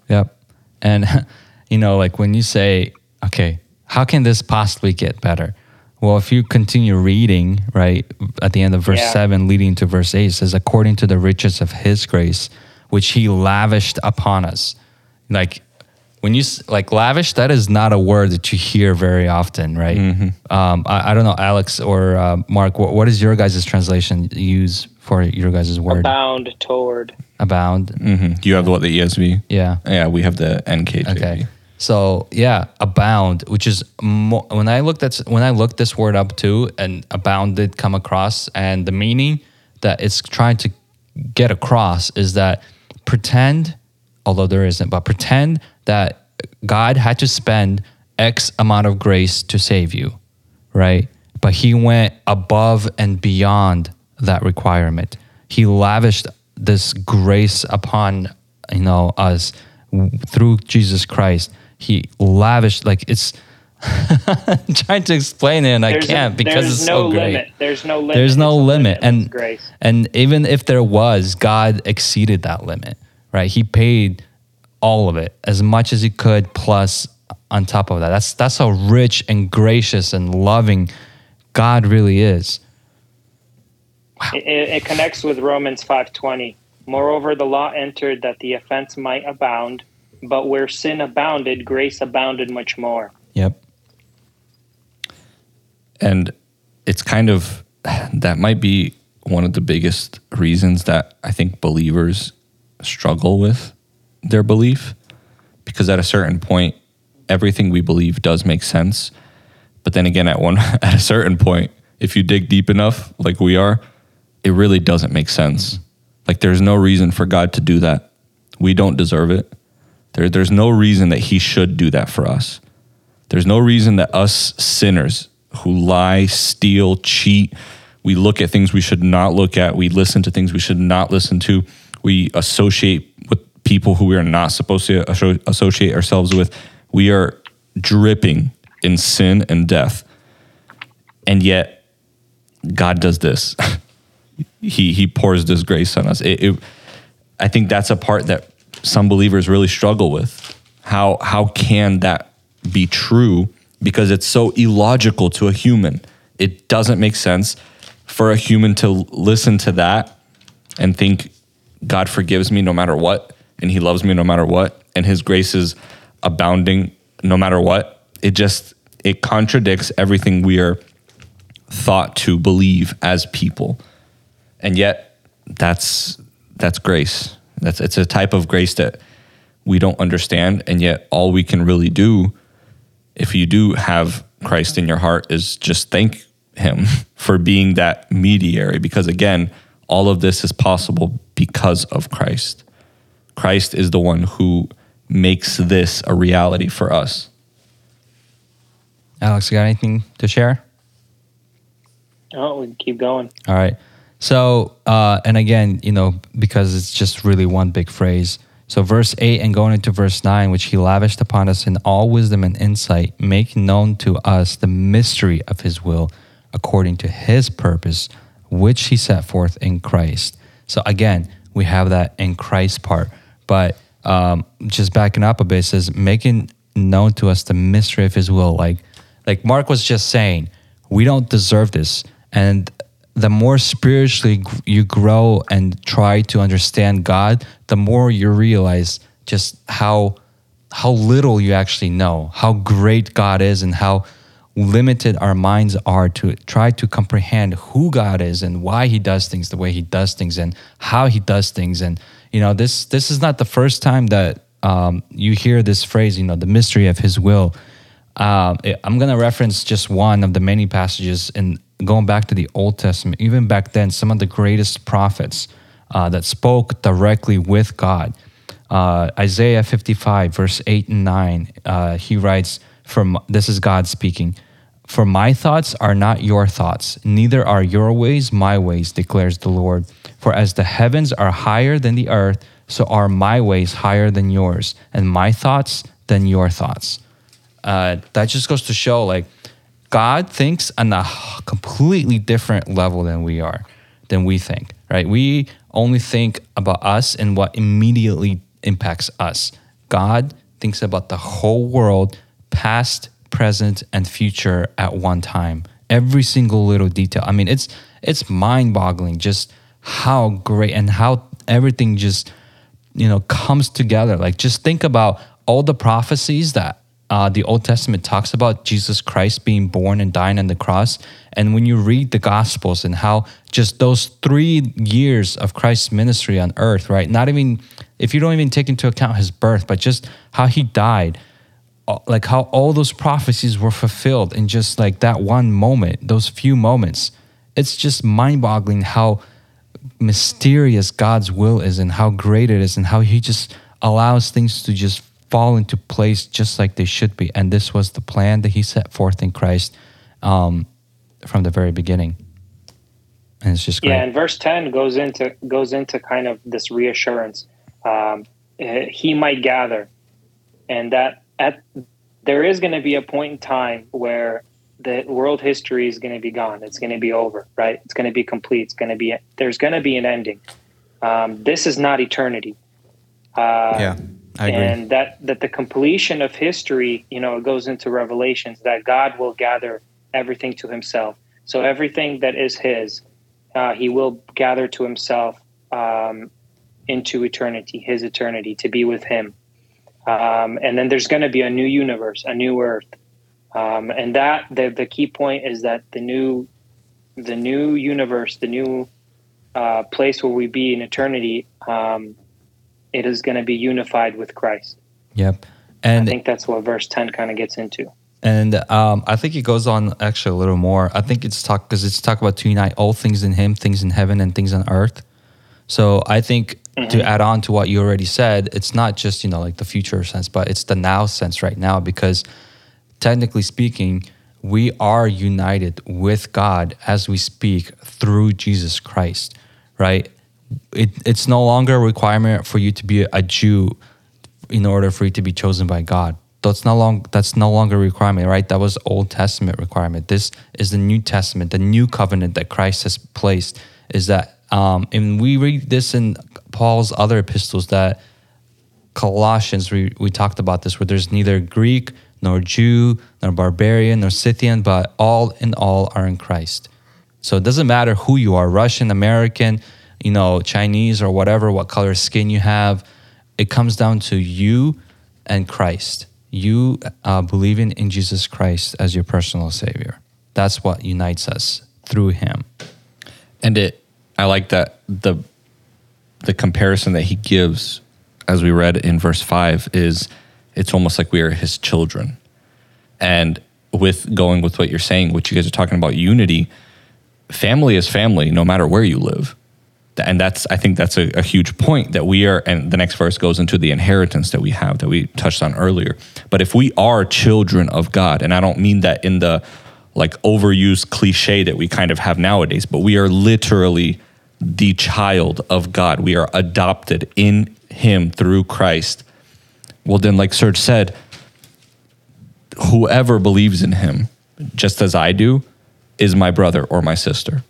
Yep. And [laughs] you know, like when you say, okay, how can this possibly get better? Well, if you continue reading, right, at the end of verse Yeah. 7 leading to verse 8 it says according to the riches of his grace which he lavished upon us. Like when you like lavish that is not a word that you hear very often, right? Um, I, I don't know Alex or uh, Mark what, what does your guys' translation use for your guys' word? Abound toward. Abound. hmm Do you have what the ESV? Yeah. Yeah, we have the NKJV. Okay. So yeah, abound, which is mo- when I looked at when I looked this word up too, and abound did come across, and the meaning that it's trying to get across is that pretend, although there isn't, but pretend that God had to spend X amount of grace to save you, right? But He went above and beyond that requirement. He lavished this grace upon you know us through Jesus Christ. He lavished like it's [laughs] trying to explain it and I There's a- can't because it's no so great. limit. There's no limit. There's no a limit, and grace. and even if there was, God exceeded that limit, right? He paid all of it as much as he could, plus on top of that. That's that's how rich and gracious and loving God really is. It, it, it connects with Romans 5:20. Moreover, the law entered that the offense might abound, but where sin abounded, grace abounded much more. Yep. And it's kind of [sighs] that might be one of the biggest reasons that I think believers struggle with their belief because at a certain point everything we believe does make sense. But then again at one [laughs] at a certain point if you dig deep enough like we are, it really doesn't make sense. Like there's no reason for God to do that. We don't deserve it. There, there's no reason that he should do that for us. There's no reason that us sinners who lie, steal, cheat, we look at things we should not look at, we listen to things we should not listen to, we associate with people who we are not supposed to associate ourselves with. We are dripping in sin and death. And yet, God does this. [laughs] he he pours this grace on us. It, it, I think that's a part that some believers really struggle with. How how can that be true? Because it's so illogical to a human. It doesn't make sense for a human to listen to that and think God forgives me no matter what, and He loves me no matter what, and His grace is abounding no matter what. It just it contradicts everything we are thought to believe as people and yet that's that's grace that's it's a type of grace that we don't understand and yet all we can really do if you do have Christ in your heart is just thank him [laughs] for being that mediator because again, all of this is possible because of Christ. Christ is the one who makes this a reality for us. Alex, you got anything to share? Oh, we can keep going. All right. So, uh, and again, you know, because it's just really one big phrase. So, verse 8 and going into verse 9, which he lavished upon us in all wisdom and insight, make known to us the mystery of his will according to his purpose, which he set forth in Christ. So, again, we have that in Christ part. But um, just backing up a bit, it says, making known to us the mystery of his will. Like, like Mark was just saying, we don't deserve this. And the more spiritually you grow and try to understand God, the more you realize just how how little you actually know, how great God is and how limited our minds are to try to comprehend who God is and why he does things the way he does things and how he does things. And you know this this is not the first time that um, you hear this phrase you know the mystery of his will. Um, I'm going to reference just one of the many passages in going back to the Old Testament, even back then, some of the greatest prophets uh, that spoke directly with God. Uh, Isaiah 55, verse 8 and 9, uh, he writes, from, This is God speaking. For my thoughts are not your thoughts, neither are your ways my ways, declares the Lord. For as the heavens are higher than the earth, so are my ways higher than yours, and my thoughts than your thoughts. Uh, that just goes to show, like, God thinks on a completely different level than we are, than we think, right? We only think about us and what immediately impacts us. God thinks about the whole world, past, present, and future at one time. Every single little detail. I mean, it's it's mind-boggling just how great and how everything just you know comes together. Like just think about all the prophecies that uh, the Old Testament talks about Jesus Christ being born and dying on the cross. And when you read the Gospels and how just those three years of Christ's ministry on earth, right? Not even, if you don't even take into account his birth, but just how he died, uh, like how all those prophecies were fulfilled in just like that one moment, those few moments. It's just mind boggling how mysterious God's will is and how great it is and how he just allows things to just fall into place just like they should be. And this was the plan that he set forth in Christ um, from the very beginning. And it's just great. Yeah, and verse ten goes into goes into kind of this reassurance. Um, he might gather, and that at there is going to be a point in time where the world history is going to be gone. It's going to be over, right? It's going to be complete. It's going to be there's going to be an ending. Um, this is not eternity. Uh, yeah I agree. and that that the completion of history, you know, it goes into Revelations that God will gather everything to Himself. So everything that is His, uh, He will gather to Himself um, into eternity, His eternity, to be with Him. Um, and then there's going to be a new universe, a new Earth, um, and that the the key point is that the new the new universe, the new uh, place where we be in eternity. Um, it is going to be unified with Christ. Yep. And I think that's what verse 10 kind of gets into. And um, I think it goes on actually a little more. I think it's talk because it's talk about to unite all things in Him, things in heaven and things on earth. So I think mm-hmm. to add on to what you already said, it's not just you know like the future sense, but it's the now sense right now because technically speaking, we are united with God as we speak through Jesus Christ, right? It, it's no longer a requirement for you to be a Jew in order for you to be chosen by God. That's no long that's no longer a requirement, right? That was Old Testament requirement. This is the New Testament, the new covenant that Christ has placed. Is that um, and we read this in Paul's other epistles that Colossians we, we talked about this where there's neither Greek nor Jew nor barbarian nor Scythian, but all in all are in Christ. So it doesn't matter who you are, Russian, American, you know, Chinese or whatever, what color skin you have. It comes down to you and Christ. You uh, believing in Jesus Christ as your personal Savior. That's what unites us through Him. And it, I like that the the comparison that He gives, as we read in verse five, is it's almost like we are His children, and with going with what you're saying, what you guys are talking about unity, family is family no matter where you live. And that's, I think that's a, a huge point that we are, and the next verse goes into the inheritance that we have that we touched on earlier. But if we are children of God, and I don't mean that in the like overused cliche that we kind of have nowadays, but we are literally the child of God. We are adopted in Him through Christ. Well, then, like Serge said, whoever believes in Him, just as I do, is my brother or my sister,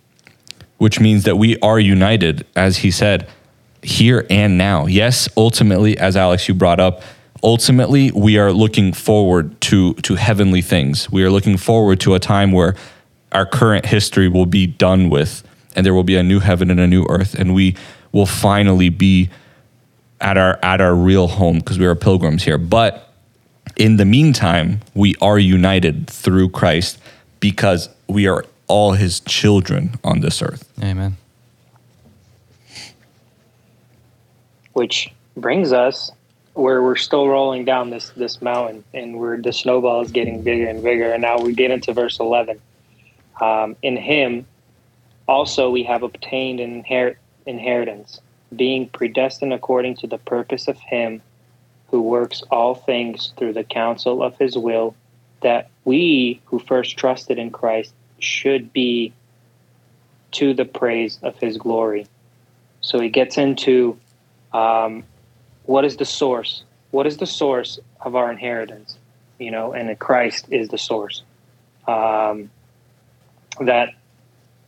which means that we are united, as he said, here and now. Yes, ultimately, as Alex, you brought up, ultimately we are looking forward to to heavenly things. We are looking forward to a time where our current history will be done with and there will be a new heaven and a new earth and we will finally be at our at our real home because we are pilgrims here. But in the meantime, we are united through Christ because we are all his children on this earth. Amen. Which brings us where we're still rolling down this this mountain and where the snowball is getting bigger and bigger and now we get into verse 11 um, in him also we have obtained an inher- inheritance being predestined according to the purpose of him who works all things through the counsel of his will that we who first trusted in christ should be to the praise of his glory so he gets into um, what is the source? What is the source of our inheritance? You know, and Christ is the source. Um, that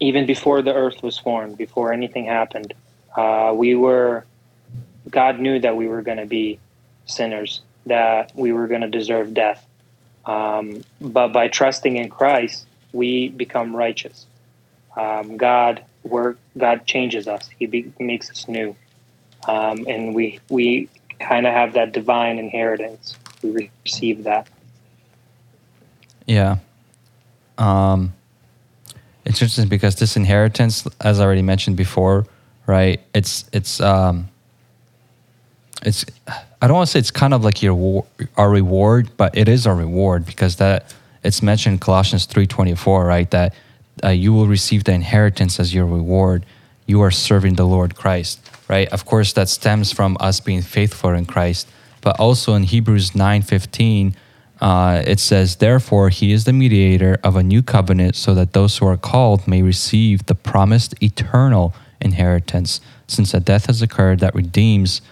even before the earth was formed, before anything happened, uh, we were, God knew that we were going to be sinners, that we were going to deserve death. Um, but by trusting in Christ, we become righteous. Um, God work. God changes us. He be, makes us new um, and we we kind of have that divine inheritance. We receive that. Yeah. Um, it's interesting because this inheritance, as I already mentioned before, right? It's it's um, it's I don't want to say it's kind of like your our reward, but it is a reward because that it's mentioned in Colossians three twenty four, right? That uh, you will receive the inheritance as your reward. You are serving the Lord Christ right? Of course, that stems from us being faithful in Christ, but also in Hebrews 9:15, uh, it says, "Therefore, He is the mediator of a new covenant, so that those who are called may receive the promised eternal inheritance, since a death has occurred that redeems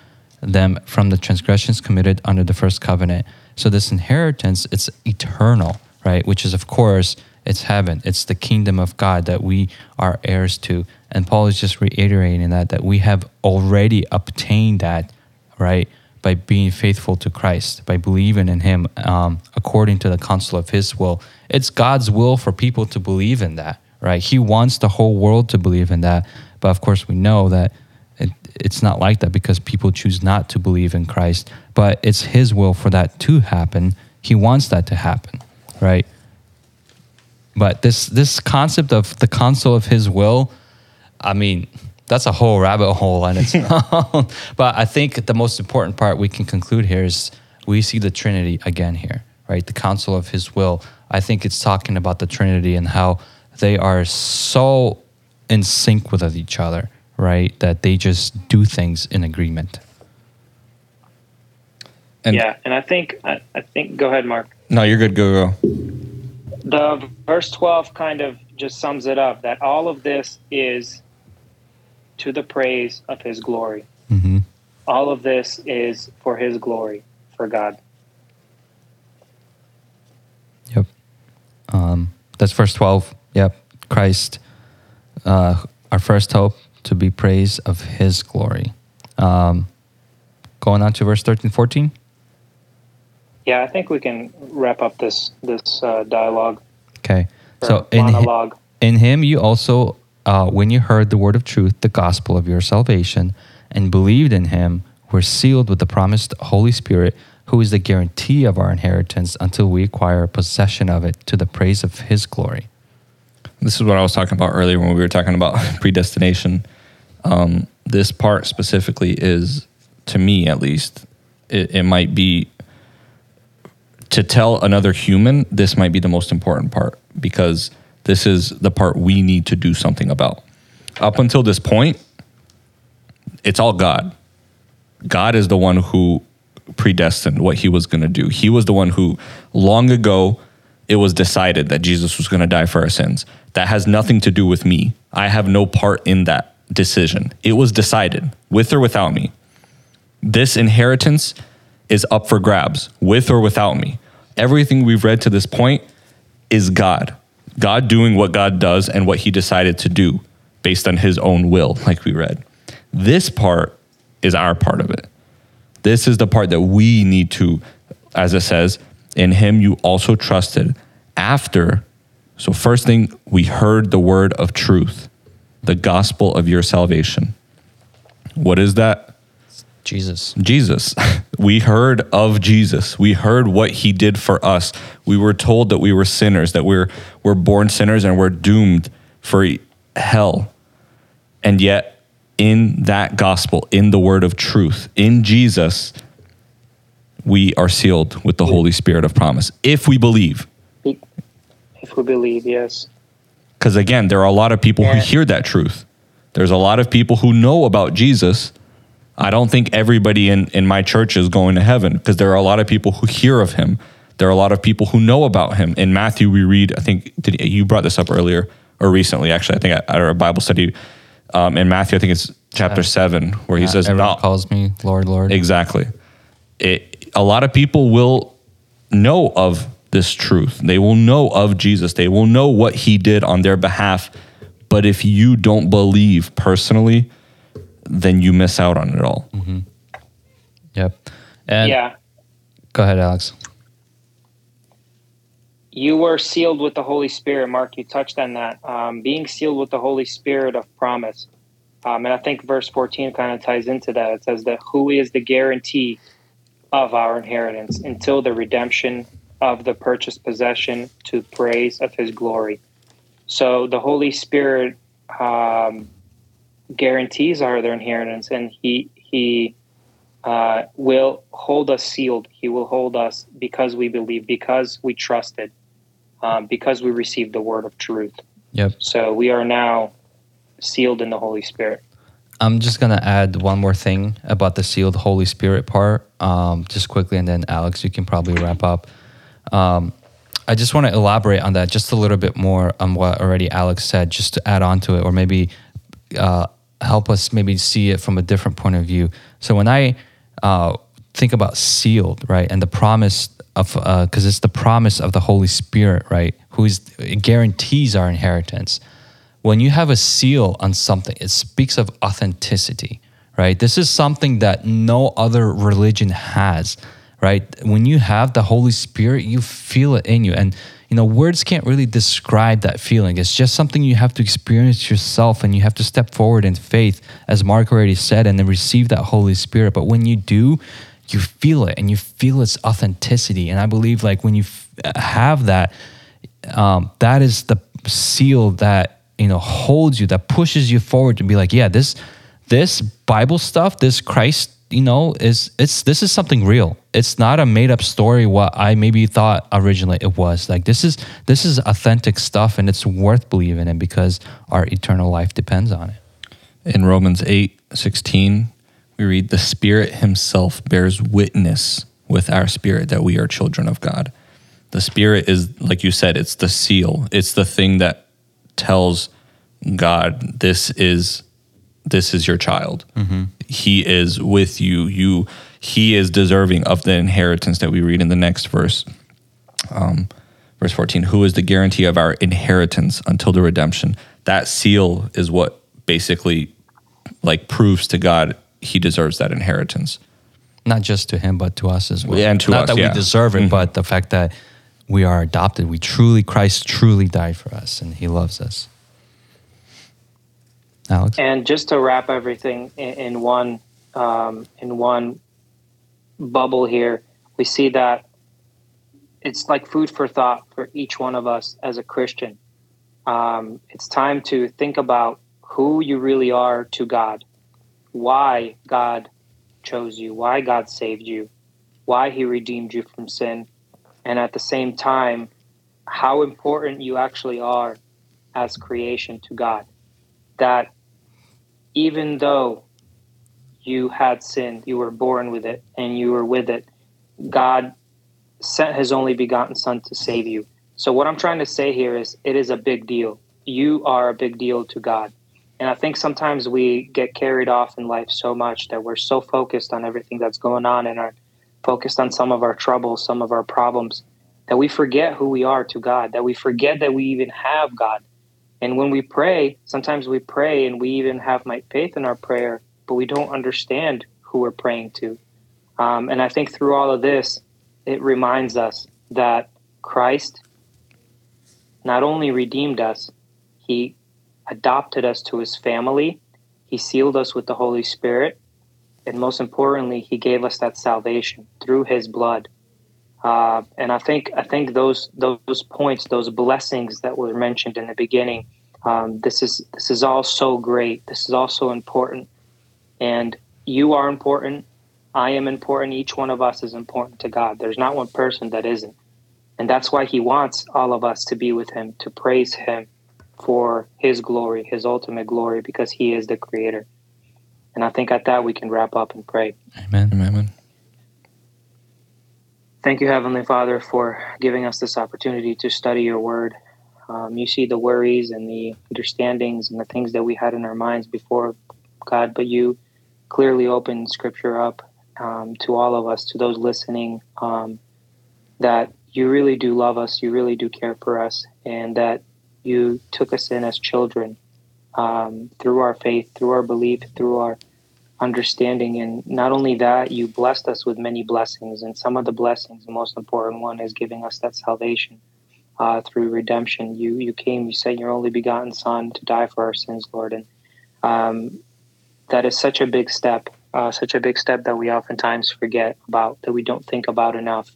them from the transgressions committed under the first covenant." So this inheritance, it's eternal, right? Which is, of course, it's heaven. It's the kingdom of God that we are heirs to. And Paul is just reiterating that that we have already obtained that, right, by being faithful to Christ, by believing in Him um, according to the counsel of His will. It's God's will for people to believe in that, right? He wants the whole world to believe in that. But of course, we know that it, it's not like that because people choose not to believe in Christ. But it's His will for that to happen. He wants that to happen, right? But this this concept of the counsel of His will, I mean, that's a whole rabbit hole on its [laughs] own. but I think the most important part we can conclude here is we see the Trinity again here, right? The counsel of His will. I think it's talking about the Trinity and how they are so in sync with each other, right? That they just do things in agreement. And yeah, and I think I, I think go ahead, Mark. No, you're good. Go go the verse 12 kind of just sums it up that all of this is to the praise of his glory. Mm-hmm. All of this is for his glory, for God. Yep. Um, that's verse 12. Yep. Christ, uh, our first hope to be praise of his glory. Um, going on to verse 13, 14. Yeah, I think we can wrap up this this uh, dialogue. Okay, so in monologue. in him you also, uh, when you heard the word of truth, the gospel of your salvation, and believed in him, were sealed with the promised Holy Spirit, who is the guarantee of our inheritance until we acquire possession of it to the praise of His glory. This is what I was talking about earlier when we were talking about [laughs] predestination. Um, this part specifically is, to me at least, it, it might be to tell another human, this might be the most important part because this is the part we need to do something about. Up until this point, it's all God. God is the one who predestined what he was going to do. He was the one who, long ago, it was decided that Jesus was going to die for our sins. That has nothing to do with me. I have no part in that decision. It was decided, with or without me. This inheritance is up for grabs, with or without me. Everything we've read to this point is God. God doing what God does and what he decided to do based on his own will, like we read. This part is our part of it. This is the part that we need to, as it says, in him you also trusted after. So, first thing, we heard the word of truth, the gospel of your salvation. What is that? Jesus. Jesus. [laughs] We heard of Jesus. We heard what he did for us. We were told that we were sinners, that we're, we're born sinners and we're doomed for hell. And yet, in that gospel, in the word of truth, in Jesus, we are sealed with the Holy Spirit of promise if we believe. If we believe, yes. Because again, there are a lot of people who hear that truth. There's a lot of people who know about Jesus. I don't think everybody in, in my church is going to heaven because there are a lot of people who hear of him. There are a lot of people who know about him. In Matthew, we read, I think did, you brought this up earlier or recently, actually, I think at, at our Bible study. Um, in Matthew, I think it's chapter seven, where he Yeah, says, everyone not, calls me Lord, Lord. Exactly. It, a lot of people will know of this truth. They will know of Jesus. They will know what he did on their behalf. But if you don't believe personally, then you miss out on it all. Yep. And yeah. go ahead, Alex. You were sealed with the Holy Spirit, Mark. You touched on that. Um, being sealed with the Holy Spirit of promise. Um, and I think verse 14 kind of ties into that. It says that who is the guarantee of our inheritance until the redemption of the purchased possession to praise of his glory. So the Holy Spirit um, guarantees our their inheritance, and he he uh, will hold us sealed. He will hold us because we believe, because we trusted, um, because we received the word of truth. Yep. So we are now sealed in the Holy Spirit. I'm just gonna add one more thing about the sealed Holy Spirit part, um, just quickly, and then Alex, you can probably wrap up. Um, I just want to elaborate on that just a little bit more on what already Alex said, just to add on to it, or maybe uh, help us maybe see it from a different point of view. So when I uh, think about sealed, right, and the promise of, because it's the promise of the Holy Spirit, right, who is guarantees our inheritance when you have a seal on something, it speaks of authenticity, right? This is something that no other religion has, right? When you have the Holy Spirit, you feel it in you. And, you know, words can't really describe that feeling. It's just something you have to experience yourself and you have to step forward in faith, as Mark already said, and then receive that Holy Spirit. But when you do, you feel it and you feel its authenticity. And I believe, like, when you f- have that, um, that is the seal that you know holds you that pushes you forward to be like yeah this this bible stuff this christ you know is it's this is something real. It's not a made up story what i maybe thought originally it was. Like this is this is authentic stuff and it's worth believing in because our eternal life depends on it. In Romans 8 16, we read, The Spirit Himself bears witness with our spirit that we are children of God. The Spirit is, like you said, it's the seal, it's the thing that tells God, this is this is your child. Mm-hmm. He is with you. You he is deserving of the inheritance that we read in the next verse. Um, verse 14, who is the guarantee of our inheritance until the redemption? That seal is what basically like proves to God he deserves that inheritance. not just to him but to us as well and to not us, that yeah. we deserve it Mhm. but the fact that we are adopted we truly christ truly died for us and he loves us alex And just to wrap everything in, in one um, in one bubble here, we see that it's like food for thought for each one of us as a Christian. Um, it's time to think about who you really are to God, why God chose you, why God saved you, why He redeemed you from sin, and at the same time, how important you actually are as creation to God. That even though you had sinned, you were born with it, and you were with it, God sent his only begotten Son to save you. So, what I'm trying to say here is it is a big deal. You are a big deal to God. And I think sometimes we get carried off in life so much that we're so focused on everything that's going on and are focused on some of our troubles, some of our problems, that we forget who we are to God, that we forget that we even have God. And when we pray, sometimes we pray and we even have my faith in our prayer, but we don't understand who we're praying to. Um, and I think through all of this, it reminds us that Christ not only redeemed us, he adopted us to his family, he sealed us with the Holy Spirit, and most importantly, he gave us that salvation through his blood. Uh, and I think I think those those points, those blessings that were mentioned in the beginning, um, this is this is all so great. This is also important, and you are important. I am important. Each one of us is important to God. There's not one person that isn't. And that's why He wants all of us to be with Him, to praise Him for His glory, His ultimate glory, because He is the Creator. And I think at that we can wrap up and pray. Amen. Amen. Thank you, Heavenly Father, for giving us this opportunity to study your word. Um, you see the worries and the understandings and the things that we had in our minds before, God, but you clearly opened Scripture up um, to all of us, to those listening, um, that you really do love us, you really do care for us, and that you took us in as children um, through our faith, through our belief, through our understanding. And not only that, you blessed us with many blessings. And some of the blessings, the most important one is giving us that salvation uh, through redemption. You you came, you sent your only begotten Son to die for our sins, Lord. And um, that is such a big step uh, such a big step that we oftentimes forget about, that we don't think about enough.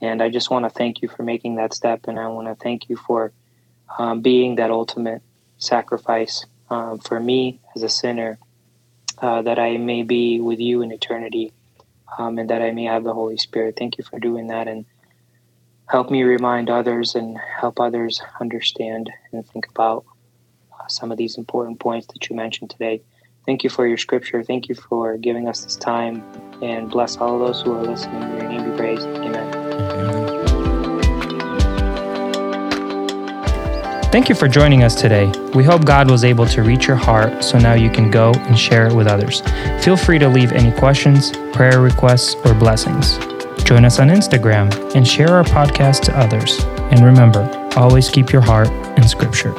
And I just want to thank you for making that step, and I want to thank you for um, being that ultimate sacrifice um, for me as a sinner, uh, that I may be with you in eternity, um, and that I may have the Holy Spirit. Thank you for doing that, and help me remind others and help others understand and think about uh, some of these important points that you mentioned today. Thank you for your scripture. Thank you for giving us this time. And bless all those who are listening. Your name be praised. Amen. Thank you for joining us today. We hope God was able to reach your heart so now you can go and share it with others. Feel free to leave any questions, prayer requests, or blessings. Join us on Instagram and share our podcast to others. And remember, always keep your heart in Scripture.